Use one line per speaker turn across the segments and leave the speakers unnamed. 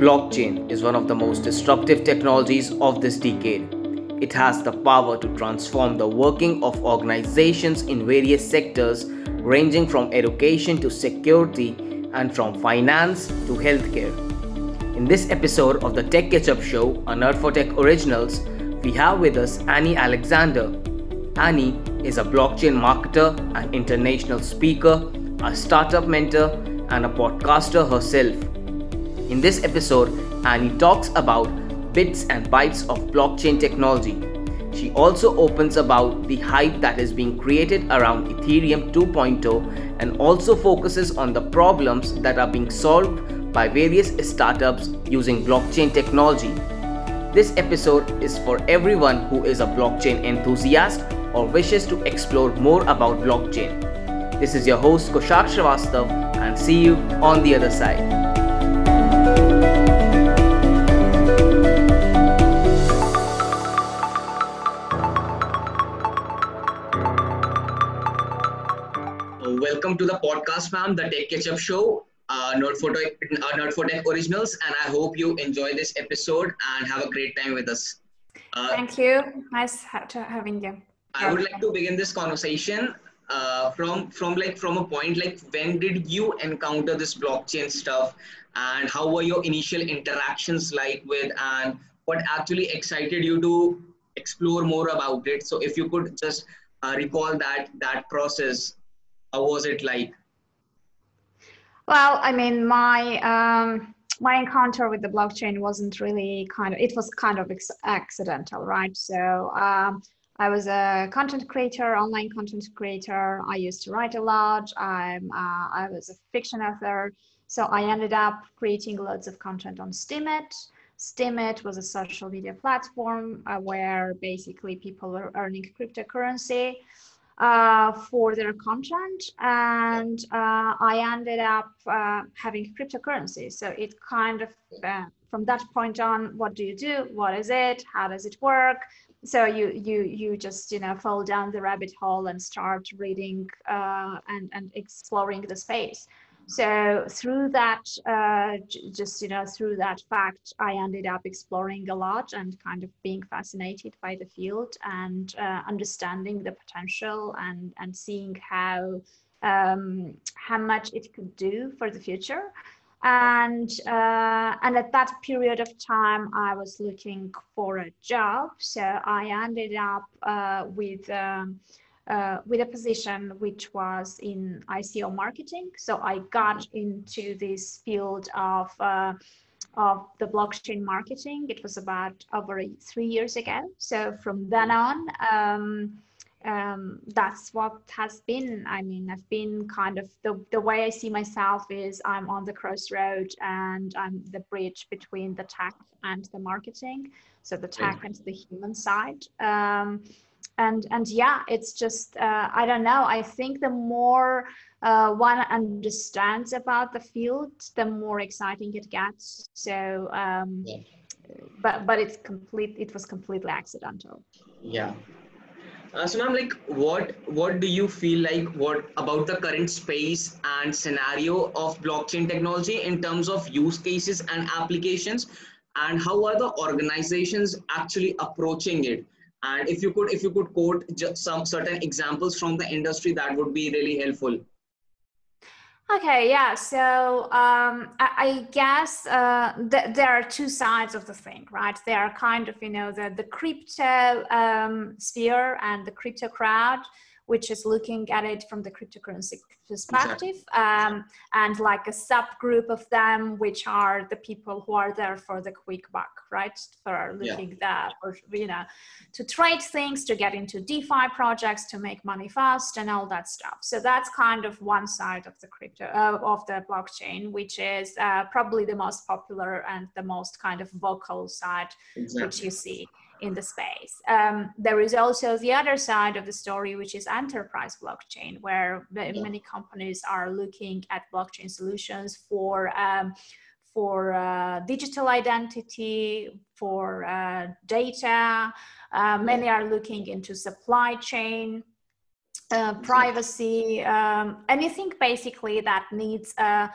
Blockchain is one of the most disruptive technologies of this decade. It has the power to transform the working of organizations in various sectors, ranging from education to security and from finance to healthcare. In this episode of the Tech Ketchup Show, a Nerd for Tech Originals, we have with us Ani Alexander. Ani is a blockchain marketer an international speaker, a startup mentor, and a podcaster herself. In this episode, Ani talks about bits and bytes of blockchain technology. She also opens about the hype that is being created around Ethereum 2.0 and also focuses on the problems that are being solved by various startups using blockchain technology. This episode is for everyone who is a blockchain enthusiast or wishes to explore more about blockchain. This is your host Koshak Srivastav and see you on the other side. To the podcast, fam, the Tech Ketchup Show, uh, Nerd for Tech, uh, Tech Originals, and I hope you enjoy this episode and have a great time with us.
Uh, Thank you. Nice ha- having you.
I would like to begin this conversation uh, from from like from a point like when did you encounter this blockchain stuff, and how were your initial interactions like with, and what actually excited you to explore more about it? So if you could just uh, recall that that process how was it like?
Well, I mean, my um, my encounter with the blockchain wasn't really kind of it was kind of ex- accidental, right? So um, I was a content creator, online content creator. I used to write a lot. I'm uh, I was a fiction author, so I ended up creating loads of content on Steemit. Steemit was a social media platform uh, where basically people were earning cryptocurrency uh, for their content and uh, I ended up uh, having cryptocurrency. So it kind of, uh, from that point on, what do you do? What is it? How does it work? So you you you just you know fall down the rabbit hole and start reading uh, and and exploring the space so through that uh, just you know through that fact i ended up exploring a lot and kind of being fascinated by the field and uh, understanding the potential and and seeing how um, how much it could do for the future. And uh, and at that period of time i was looking for a job. So i ended up uh, with um, uh, with a position which was in ICO marketing. So I got into this field of uh, of the blockchain marketing. It was about over three years ago. So from then on, um, um, that's what has been. I mean, I've been kind of the, the way I see myself is I'm on the crossroad and I'm the bridge between the tech and the marketing. So the tech and the human side. Um, and and yeah it's just uh, i don't know. I think the more uh, one understands about the field the more exciting it gets. So um, yeah. but but it's complete it was completely accidental.
Yeah. Uh, so now like what what do you feel like what about the current space and scenario of blockchain technology in terms of use cases and applications? And how are the organizations actually approaching it and if you could if you could quote just some certain examples from the industry that would be really helpful.
Okay yeah so um, I, I, guess uh, th- there are two sides of the thing right? There are kind of you know the, the crypto um, sphere and the crypto crowd which is looking at it from the cryptocurrency perspective um, and like a subgroup of them which are the people who are there for the quick buck right for looking yeah. that or you know to trade things to get into defi projects to make money fast and all that stuff so that's kind of one side of the crypto uh, of the blockchain which is uh, probably the most popular and the most kind of vocal side exactly. which you see in the space. Um, there is also the other side of the story, which is enterprise blockchain, where many companies are looking at blockchain solutions for um, for uh, digital identity, for uh, data. Uh, many are looking into supply chain. Uh, privacy, um, anything basically that needs a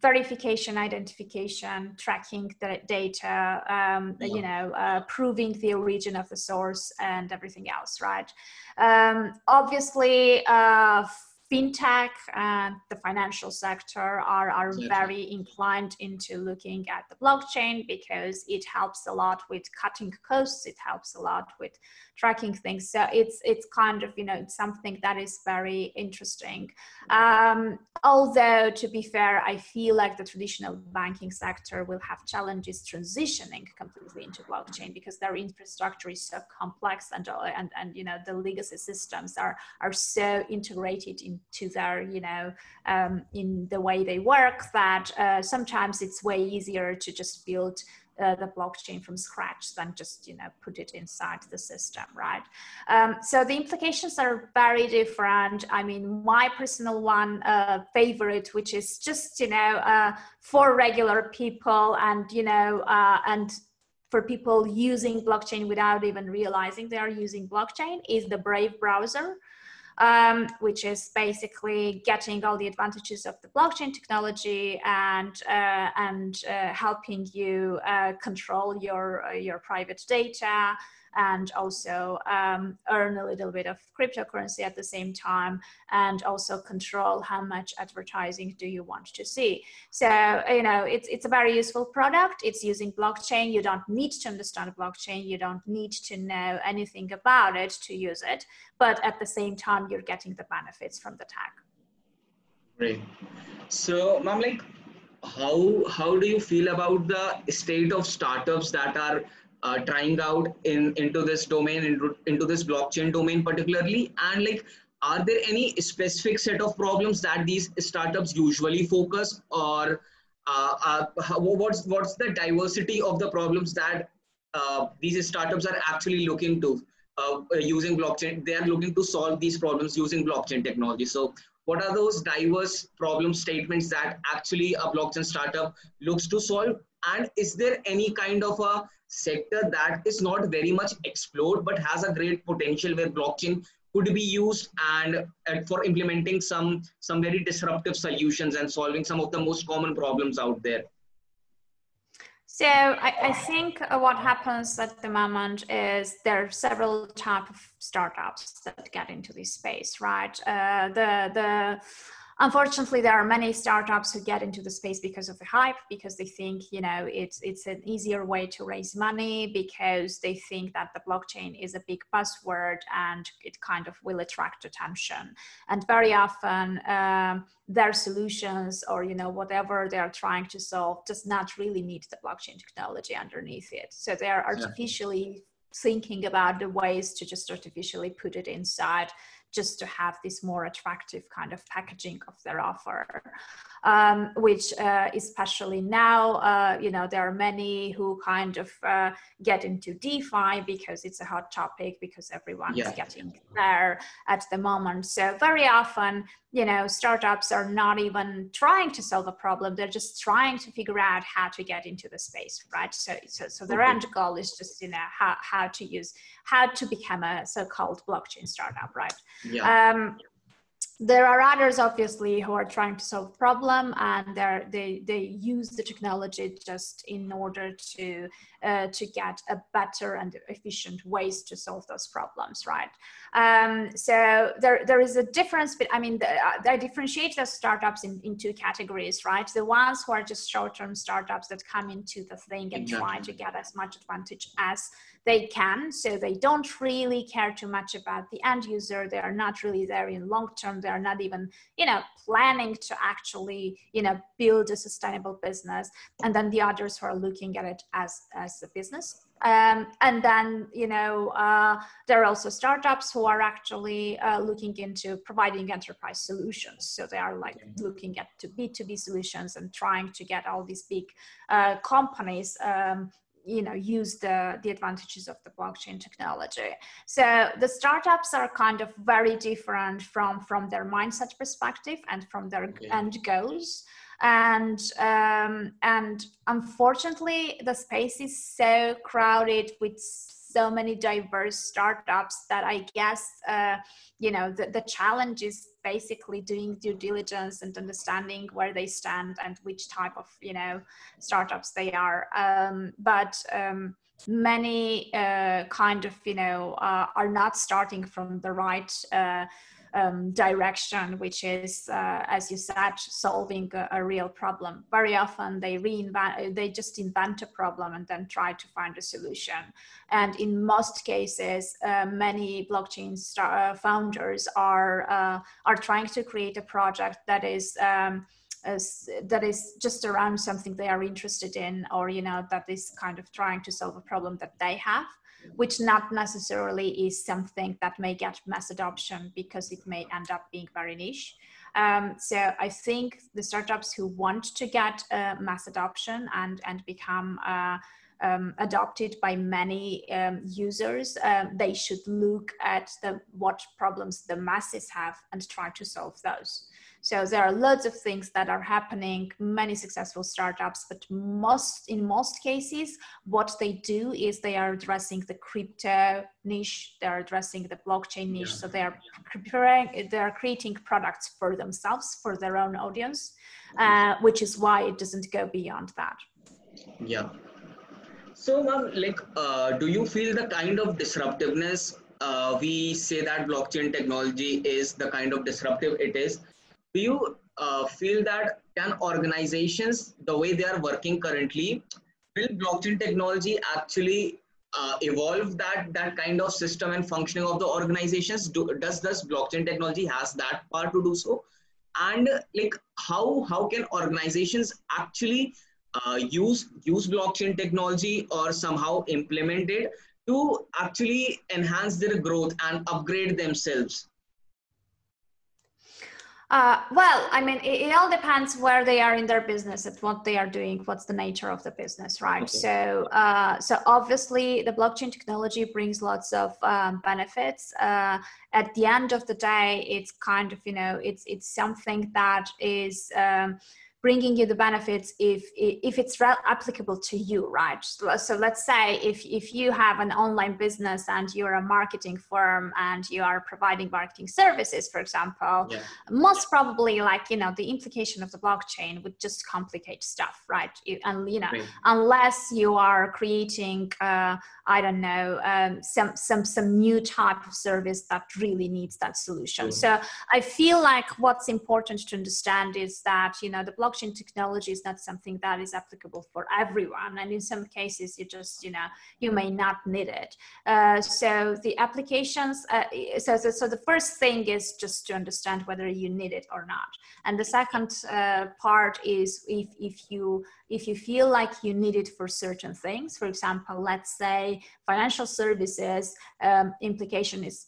verification, identification, tracking the data, um, yeah. you know, uh, proving the origin of the source and everything else, right? Um, obviously, uh, fintech and the financial sector are, are very inclined into looking at the blockchain because it helps a lot with cutting costs it helps a lot with tracking things. So it's it's kind of you know something that is very interesting. Um, although to be fair i feel like the traditional banking sector will have challenges transitioning completely into blockchain because their infrastructure is so complex and and, and you know the legacy systems are are so integrated into their you know um, in the way they work that uh, sometimes it's way easier to just build uh, the blockchain from scratch than just you know put it inside the system right? Um, so the implications are very different. I mean my personal one uh, favorite which is just you know uh, for regular people and you know uh, and for people using blockchain without even realizing they are using blockchain is the brave browser um, which is basically getting all the advantages of the blockchain technology and uh, and uh, helping you uh, control your uh, your private data and also um, earn a little bit of cryptocurrency at the same time and also control how much advertising do you want to see. So you know it's, it's a very useful product. It's using blockchain. You don't need to understand blockchain. You don't need to know anything about it to use it. But at the same time you're getting the benefits from the tag.
Great. So ma'am like how how do you feel about the state of startups that are uh, trying out in into this domain into, into this blockchain domain particularly? And like are there any specific set of problems that these startups usually focus or uh, uh, what's what's the diversity of the problems that uh, these startups are actually looking to uh, using blockchain they are looking to solve these problems using blockchain technology? So what are those diverse problem statements that actually a blockchain startup looks to solve? And is there any kind of a sector that is not very much explored but has a great potential where blockchain could be used and, and for implementing some some very disruptive solutions and solving some of the most common problems out there
so I, I, think what happens at the moment is there are several type of startups that get into this space, right? Uh, the the unfortunately there are many startups who get into the space because of the hype because they think you know it's it's an easier way to raise money because they think that the blockchain is a big buzzword and it kind of will attract attention and very often um, their solutions or you know whatever they are trying to solve does not really need the blockchain technology underneath it so they are artificially yeah. thinking about the ways to just artificially put it inside just to have this more attractive kind of packaging of their offer um, which uh, especially now, uh, you know, there are many who kind of uh, get into DeFi because it's a hot topic because everyone yeah. is getting there at the moment. So very often, you know, startups are not even trying to solve a problem; they're just trying to figure out how to get into the space, right? So, so, so their end goal is just, you know, how how to use how to become a so-called blockchain startup, right? Yeah. Um, there are others obviously who are trying to solve problem and they they use the technology just in order to uh, to get a better and efficient ways to solve those problems right um, so there there is a difference but i mean the, uh, i differentiate the startups in, in two categories right the ones who are just short-term startups that come into the thing and exactly. try to get as much advantage as they can. So they don't really care too much about the end user. They are not really there in long term. They are not even, you know, planning to actually, you know, build a sustainable business. And then the others who are looking at it as as a business. Um, and then, you know, uh, there are also startups who are actually uh, looking into providing enterprise solutions. So they are like looking at to B2B solutions and trying to get all these big uh, companies um, you know use the the advantages of the blockchain technology so the startups are kind of very different from from their mindset perspective and from their okay. end goals and um, and unfortunately the space is so crowded with so many diverse startups that i guess uh, you know the, the challenge is basically doing due diligence and understanding where they stand and which type of you know startups they are. Um, but um, many uh, kind of you know uh, are not starting from the right uh, um, direction, which is, uh, as you said, solving a, a, real problem. Very often they reinvent, they just invent a problem and then try to find a solution. And in most cases, uh, many blockchain star- uh, founders are uh, are trying to create a project that is. Um, as, that is just around something they are interested in or you know that is kind of trying to solve a problem that they have which not necessarily is something that may get mass adoption because it may end up being very niche. Um, so I think the startups who want to get uh, mass adoption and and become uh, um, adopted by many um, users, uh, they should look at the what problems the masses have and try to solve those. So there are lots of things that are happening, many successful startups, but most in most cases, what they do is they are addressing the crypto niche, they're addressing the blockchain niche. Yeah. So they are preparing, they are creating products for themselves, for their own audience, uh, which is why it doesn't go beyond that.
Yeah. So, ma'am, like, uh, do you feel the kind of disruptiveness uh, we say that blockchain technology is the kind of disruptive it is? Do you uh, feel that can organizations the way they are working currently will blockchain technology actually uh, evolve that that kind of system and functioning of the organizations? Do, does this blockchain technology has that power to do so? And like how how can organizations actually uh, use use blockchain technology or somehow implement it to actually enhance their growth and upgrade themselves
uh, well, I mean, it, it, all depends where they are in their business, at what they are doing, what's the nature of the business, right? Okay. So, uh, so obviously, the blockchain technology brings lots of um, benefits. Uh, at the end of the day, it's kind of you know, it's it's something that is. Um, bringing you the benefits if if it's applicable to you right so let's say if if you have an online business and you're a marketing firm and you are providing marketing services for example yeah. most probably like you know the implication of the blockchain would just complicate stuff right and you know right. unless you are creating uh, i don't know um, some some some new type of service that really needs that solution mm-hmm. so i feel like what's important to understand is that you know the blockchain blockchain technology is not something that is applicable for everyone and in some cases you just you know you may not need it. Uh, so the applications uh, so, so, so the first thing is just to understand whether you need it or not. And the second uh, part is if if you if you feel like you need it for certain things for example let's say financial services um, implication is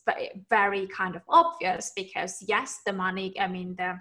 very kind of obvious because yes the money i mean the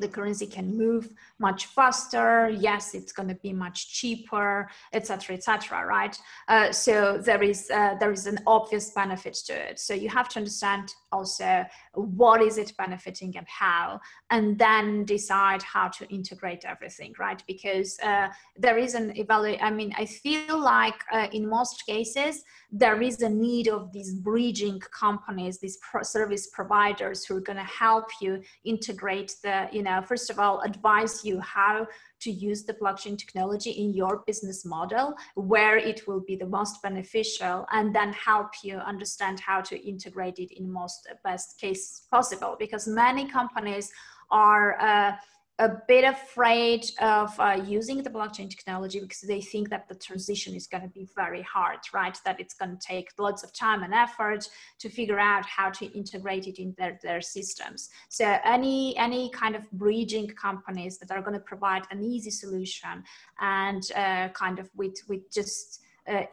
the currency can move much faster. Yes it's going to be much cheaper etc etc right? Uh, so there is uh, there is an obvious benefit to it. So you have to understand also what is it benefiting and how and then decide how to integrate everything right? Because uh, there is an evaluate i mean i feel like uh, in most cases there is a need of these bridging companies these pro- service providers who are going to help you integrate the you know first of all advise you how to use the blockchain technology in your business model where it will be the most beneficial and then help you understand how to integrate it in most best case possible. Because many companies are uh, a bit afraid of uh, using the blockchain technology because they think that the transition is going to be very hard, right? That it's going to take lots of time and effort to figure out how to integrate it in their, their systems. So any any kind of bridging companies that are going to provide an easy solution and uh, kind of with with just uh,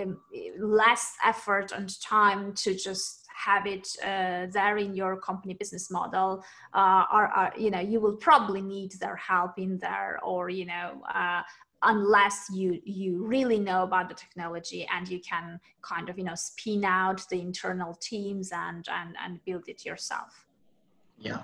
um, less effort and time to just have it uh, there in your company business model uh, are, you know you will probably need their help in there or you know uh, unless you you really know about the technology and you can kind of you know spin out the internal teams and and and build it yourself.
Yeah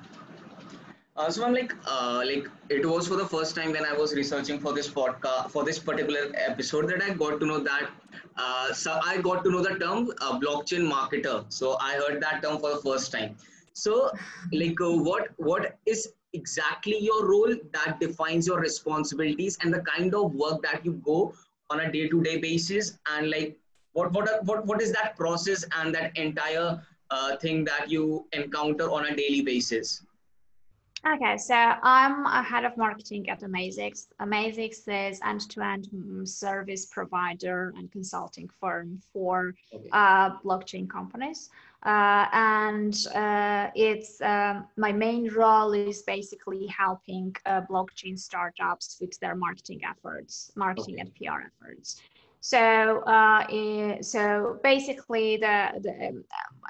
uh, so I'm like, uh, like it was for the first time when I was researching for this podcast, for this particular episode, that I got to know that. Uh, so I got to know the term uh, blockchain marketer. So I heard that term for the first time. So, like, uh, what what is exactly your role that defines your responsibilities and the kind of work that you go on a day-to-day basis, and like, what what are, what what is that process and that entire uh, thing that you encounter on a daily basis?
Okay, so I'm a head of marketing at Amazix. Amazix is an end-to-end service provider and consulting firm for okay. uh, blockchain companies. Uh, and uh, it's um, my main role is basically helping uh, blockchain startups with their marketing efforts, marketing okay. and PR efforts. So, uh, so basically, the, the um,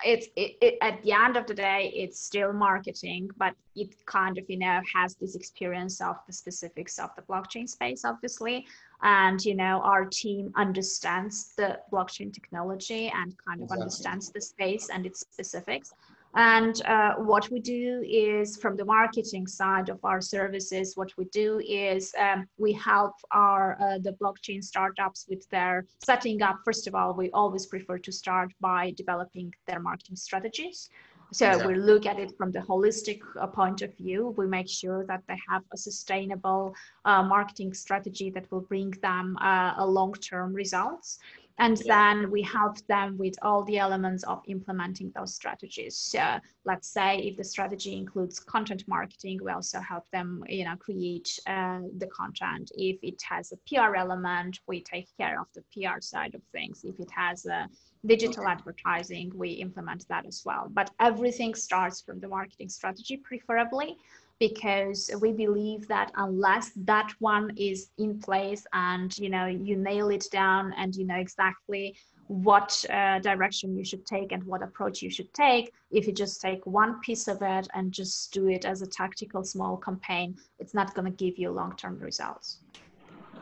it's it, it, at the end of the day, it's still marketing, but it kind of you know has this experience of the specifics of the blockchain space, obviously, and you know our team understands the blockchain technology and kind of exactly. understands the space and its specifics. And uh, what we do is from the marketing side of our services, what we do is um, we help our uh, the blockchain startups with their setting up. First of all, we always prefer to start by developing their marketing strategies. So we look at it from the holistic uh, point of view. We make sure that they have a sustainable uh, marketing strategy that will bring them uh, a long-term results and yeah. then we help them with all the elements of implementing those strategies. So let's say if the strategy includes content marketing we also help them you know create uh, the content. If it has a pr element we take care of the pr side of things. If it has a digital okay. advertising we implement that as well. But everything starts from the marketing strategy preferably because we believe that unless that one is in place and you know you nail it down and you know exactly what uh, direction you should take and what approach you should take if you just take one piece of it and just do it as a tactical small campaign it's not going to give you long-term results.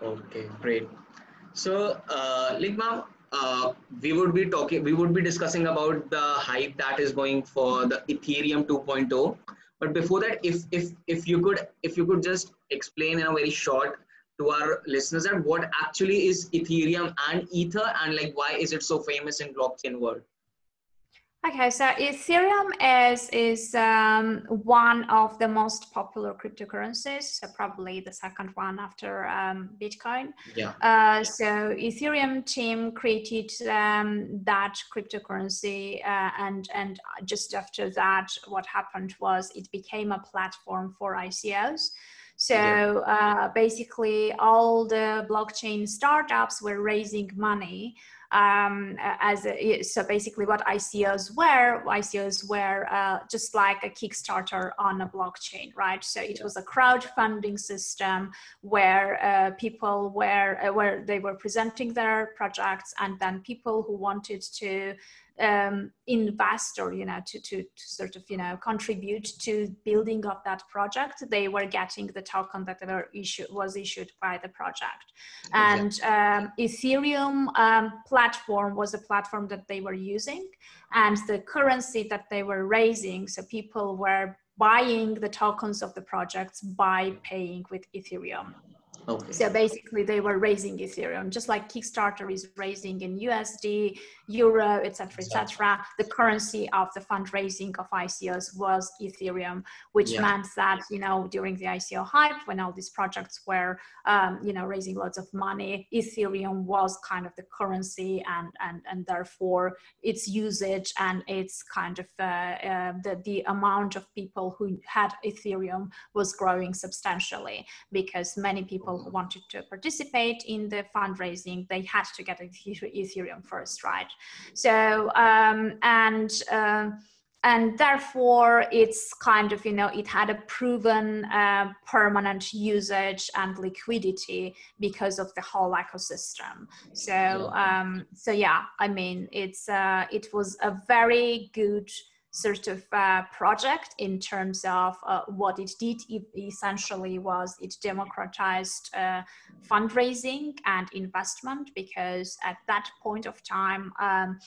Okay great. So uh, Ligma, uh, we would be talking we would be discussing about the hype that is going for the ethereum 2.0 but before that, if if if you could if you could just explain in a very short to our listeners that what actually is Ethereum and Ether and like why is it so famous in blockchain world?
Okay, so Ethereum is is um, one of the most popular cryptocurrencies, so probably the second one after um, Bitcoin.
Yeah.
Uh, so Ethereum team created um, that cryptocurrency, uh, and and just after that, what happened was it became a platform for ICOs. So uh, basically, all the blockchain startups were raising money um, as a, so basically what ICOs were, ICOs were uh, just like a Kickstarter on a blockchain, right? So it was a crowdfunding system where uh, people were uh, where they were presenting their projects, and then people who wanted to um, invest or you know to, to, to sort of you know contribute to building of that project they were getting the token that were issued was issued by the project. And um, ethereum um, platform was a platform that they were using and the currency that they were raising so people were buying the tokens of the projects by paying with ethereum
Okay.
So basically, they were raising Ethereum, just like Kickstarter is raising in USD, Euro, etc., etc. The currency of the fundraising of ICOs was Ethereum, which yeah. meant that you know during the ICO hype, when all these projects were um, you know raising lots of money, Ethereum was kind of the currency, and and and therefore its usage and its kind of uh, uh, the the amount of people who had Ethereum was growing substantially because many people people who wanted to participate in the fundraising, they had to get Ethereum first, right? So, um, and, uh, and therefore it's kind of, you know, it had a proven uh, permanent usage and liquidity because of the whole ecosystem. So, um, so yeah, I mean, it's, uh, it was a very good, sort of uh, project in terms of uh, what it did it essentially was it democratized uh, fundraising and investment because at that point of time um,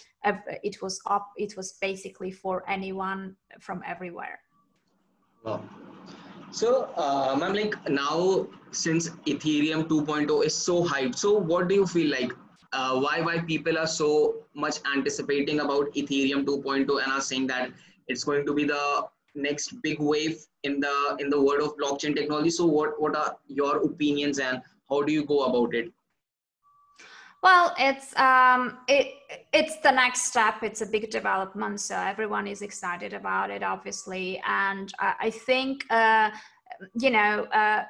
it was up it was basically for anyone from everywhere
wow. so i'm like now since ethereum 2.0 is so hyped so what do you feel like uh, why why people are so much anticipating about Ethereum 2.0 and are saying that it's going to be the next big wave in the in the world of blockchain technology so what what are your opinions and how do you go about it
well, it's um, it it's the next step. It's a big development, so everyone is excited about it, obviously. And I, I think uh, you know uh,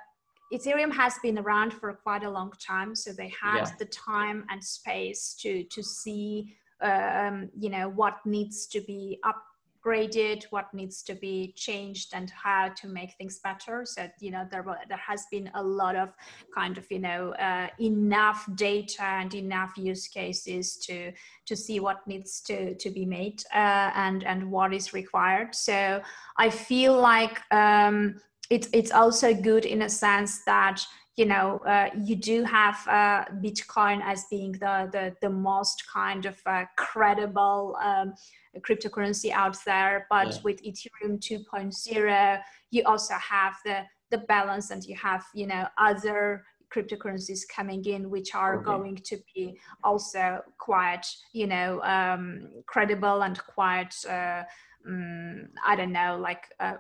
Ethereum has been around for quite a long time, so they had yeah. the time and space to to see um, you know what needs to be upgraded, what needs to be changed, and how to make things better. So you know there there has been a lot of kind of you know uh, enough data and enough use cases to to see what needs to to be made uh, and and what is required. So I feel like um, it's it's also good in a sense that you know uh, you do have uh, bitcoin as being the, the the most kind of uh, credible um, cryptocurrency out there but yeah. with ethereum 2.0 you also have the the balance and you have you know other cryptocurrencies coming in which are okay. going to be also quite you know um, credible and quite uh, um, i don't know like uh,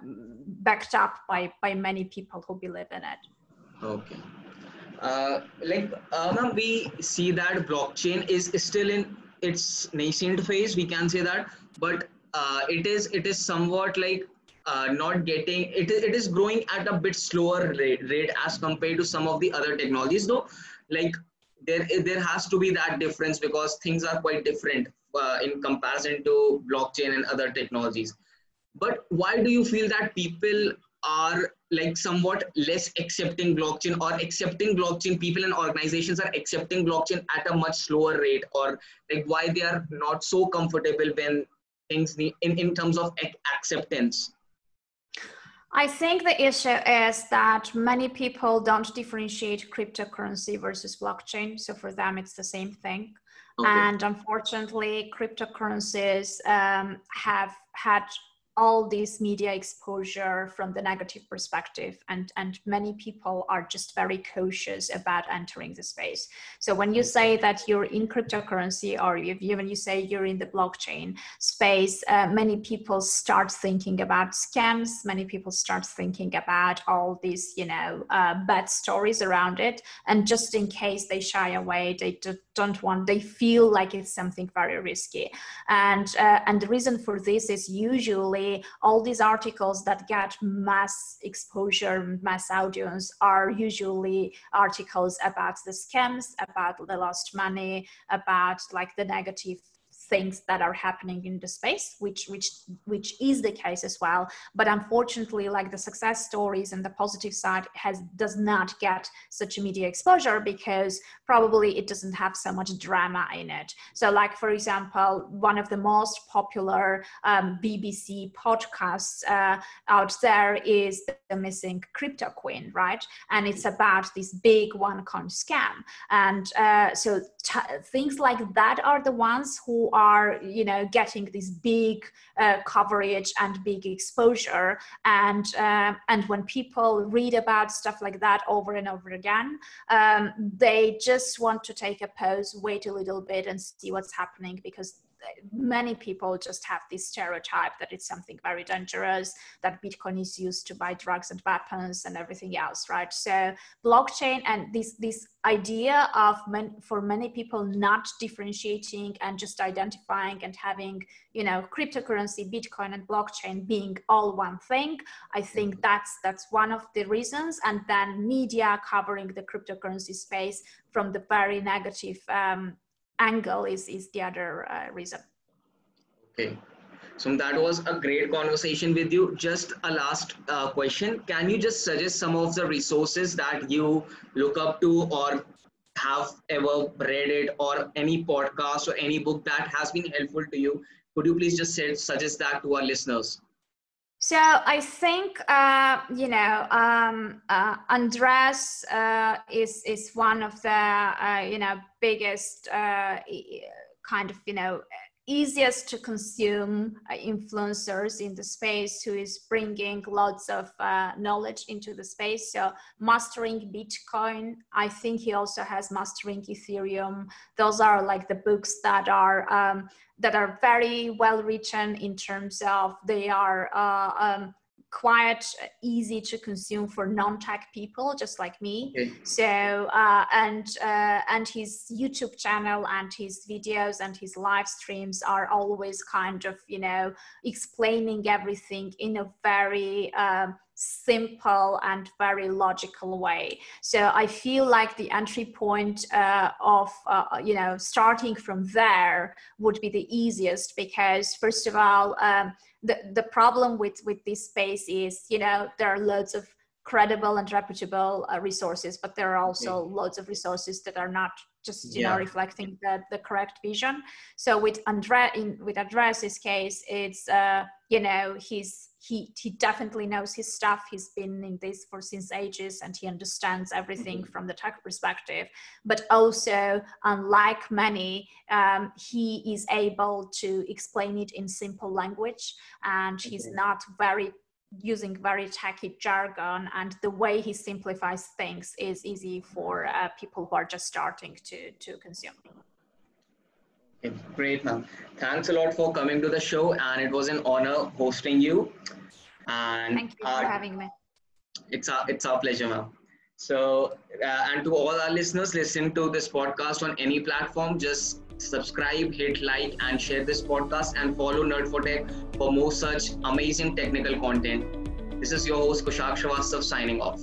backed up by by many people who believe in it.
Okay. Uh, like uh, we see that blockchain is still in its nascent phase we can say that but uh, it is it is somewhat like uh, not getting it is it is growing at a bit slower rate, rate as compared to some of the other technologies though. Like there there has to be that difference because things are quite different uh, in comparison to blockchain and other technologies. But why do you feel that people are like somewhat less accepting blockchain or accepting blockchain? People and organizations are accepting blockchain at a much slower rate or like why they are not so comfortable when things need, in, in terms of acceptance
I think the issue is that many people don't differentiate cryptocurrency versus blockchain. So for them, it's the same thing. Okay. And unfortunately, cryptocurrencies um, have had all this media exposure from the negative perspective and and many people are just very cautious about entering the space. So when you say that you're in cryptocurrency or if you, when you say you're in the blockchain space uh, many people start thinking about scams many people start thinking about all these you know uh, bad stories around it. And just in case they shy away they don't want they feel like it's something very risky. And uh, and the reason for this is usually all these articles that get mass exposure, mass audience are usually articles about the scams, about the lost money, about like the negative things that are happening in the space which which which is the case as well. But unfortunately like the success stories and the positive side has does not get such a media exposure because probably it doesn't have so much drama in it. So like for example one of the most popular um, bbc podcasts uh, out there is the missing crypto queen right? And it's about this big OneCoin scam. And uh, so t- things like that are the ones who are you know getting this big uh, coverage and big exposure. And uh, and when people read about stuff like that over and over again um, they just want to take a pause wait a little bit and see what's happening because many people just have this stereotype that it's something very dangerous, that Bitcoin is used to buy drugs and weapons and everything else, right? So blockchain and this this idea of man, for many people not differentiating and just identifying and having you know cryptocurrency, Bitcoin and blockchain being all one thing, I think mm-hmm. that's that's one of the reasons. And then media covering the cryptocurrency space from the very negative um, angle is is the other uh, reason.
Okay. So that was a great conversation with you. Just a last uh, question. Can you just suggest some of the resources that you look up to or have ever read it or any podcast or any book that has been helpful to you? Could you please just say, suggest that to our listeners
so I think uh, you know um, uh, Andreas uh, is is one of the uh, you know biggest uh, kind of you know easiest to consume uh, influencers in the space who is bringing lots of uh, knowledge into the space. So mastering bitcoin i think he also has mastering ethereum. Those are like the books that are um, that are very well written in terms of they are uh, um, quite easy to consume for non-tech people just like me okay. so uh, and uh, and his youtube channel and his videos and his live streams are always kind of you know explaining everything in a very um, simple and very logical way so i feel like the entry point uh, of uh, you know starting from there would be the easiest because first of all um, the, the problem with with this space is you know there are loads of credible and reputable uh, resources but there are also okay. loads of resources that are not just you yeah. know reflecting the, the correct vision so with andre in with andreas's case it's uh you know he's he he definitely knows his stuff he's been in this for since ages and he understands everything mm-hmm. from the tech perspective but also unlike many um, he is able to explain it in simple language and he's mm-hmm. not very using very techy jargon and the way he simplifies things is easy for uh, people who are just starting to to consume
Okay, great, ma'am. Thanks a lot for coming to the show, and it was an honor hosting you.
And thank you uh, for having me.
It's our it's our pleasure, ma'am. So, uh, and to all our listeners listen to this podcast on any platform, just subscribe, hit like, and share this podcast, and follow Nerd for Tech for more such amazing technical content. This is your host Kushak Shrivastava signing off.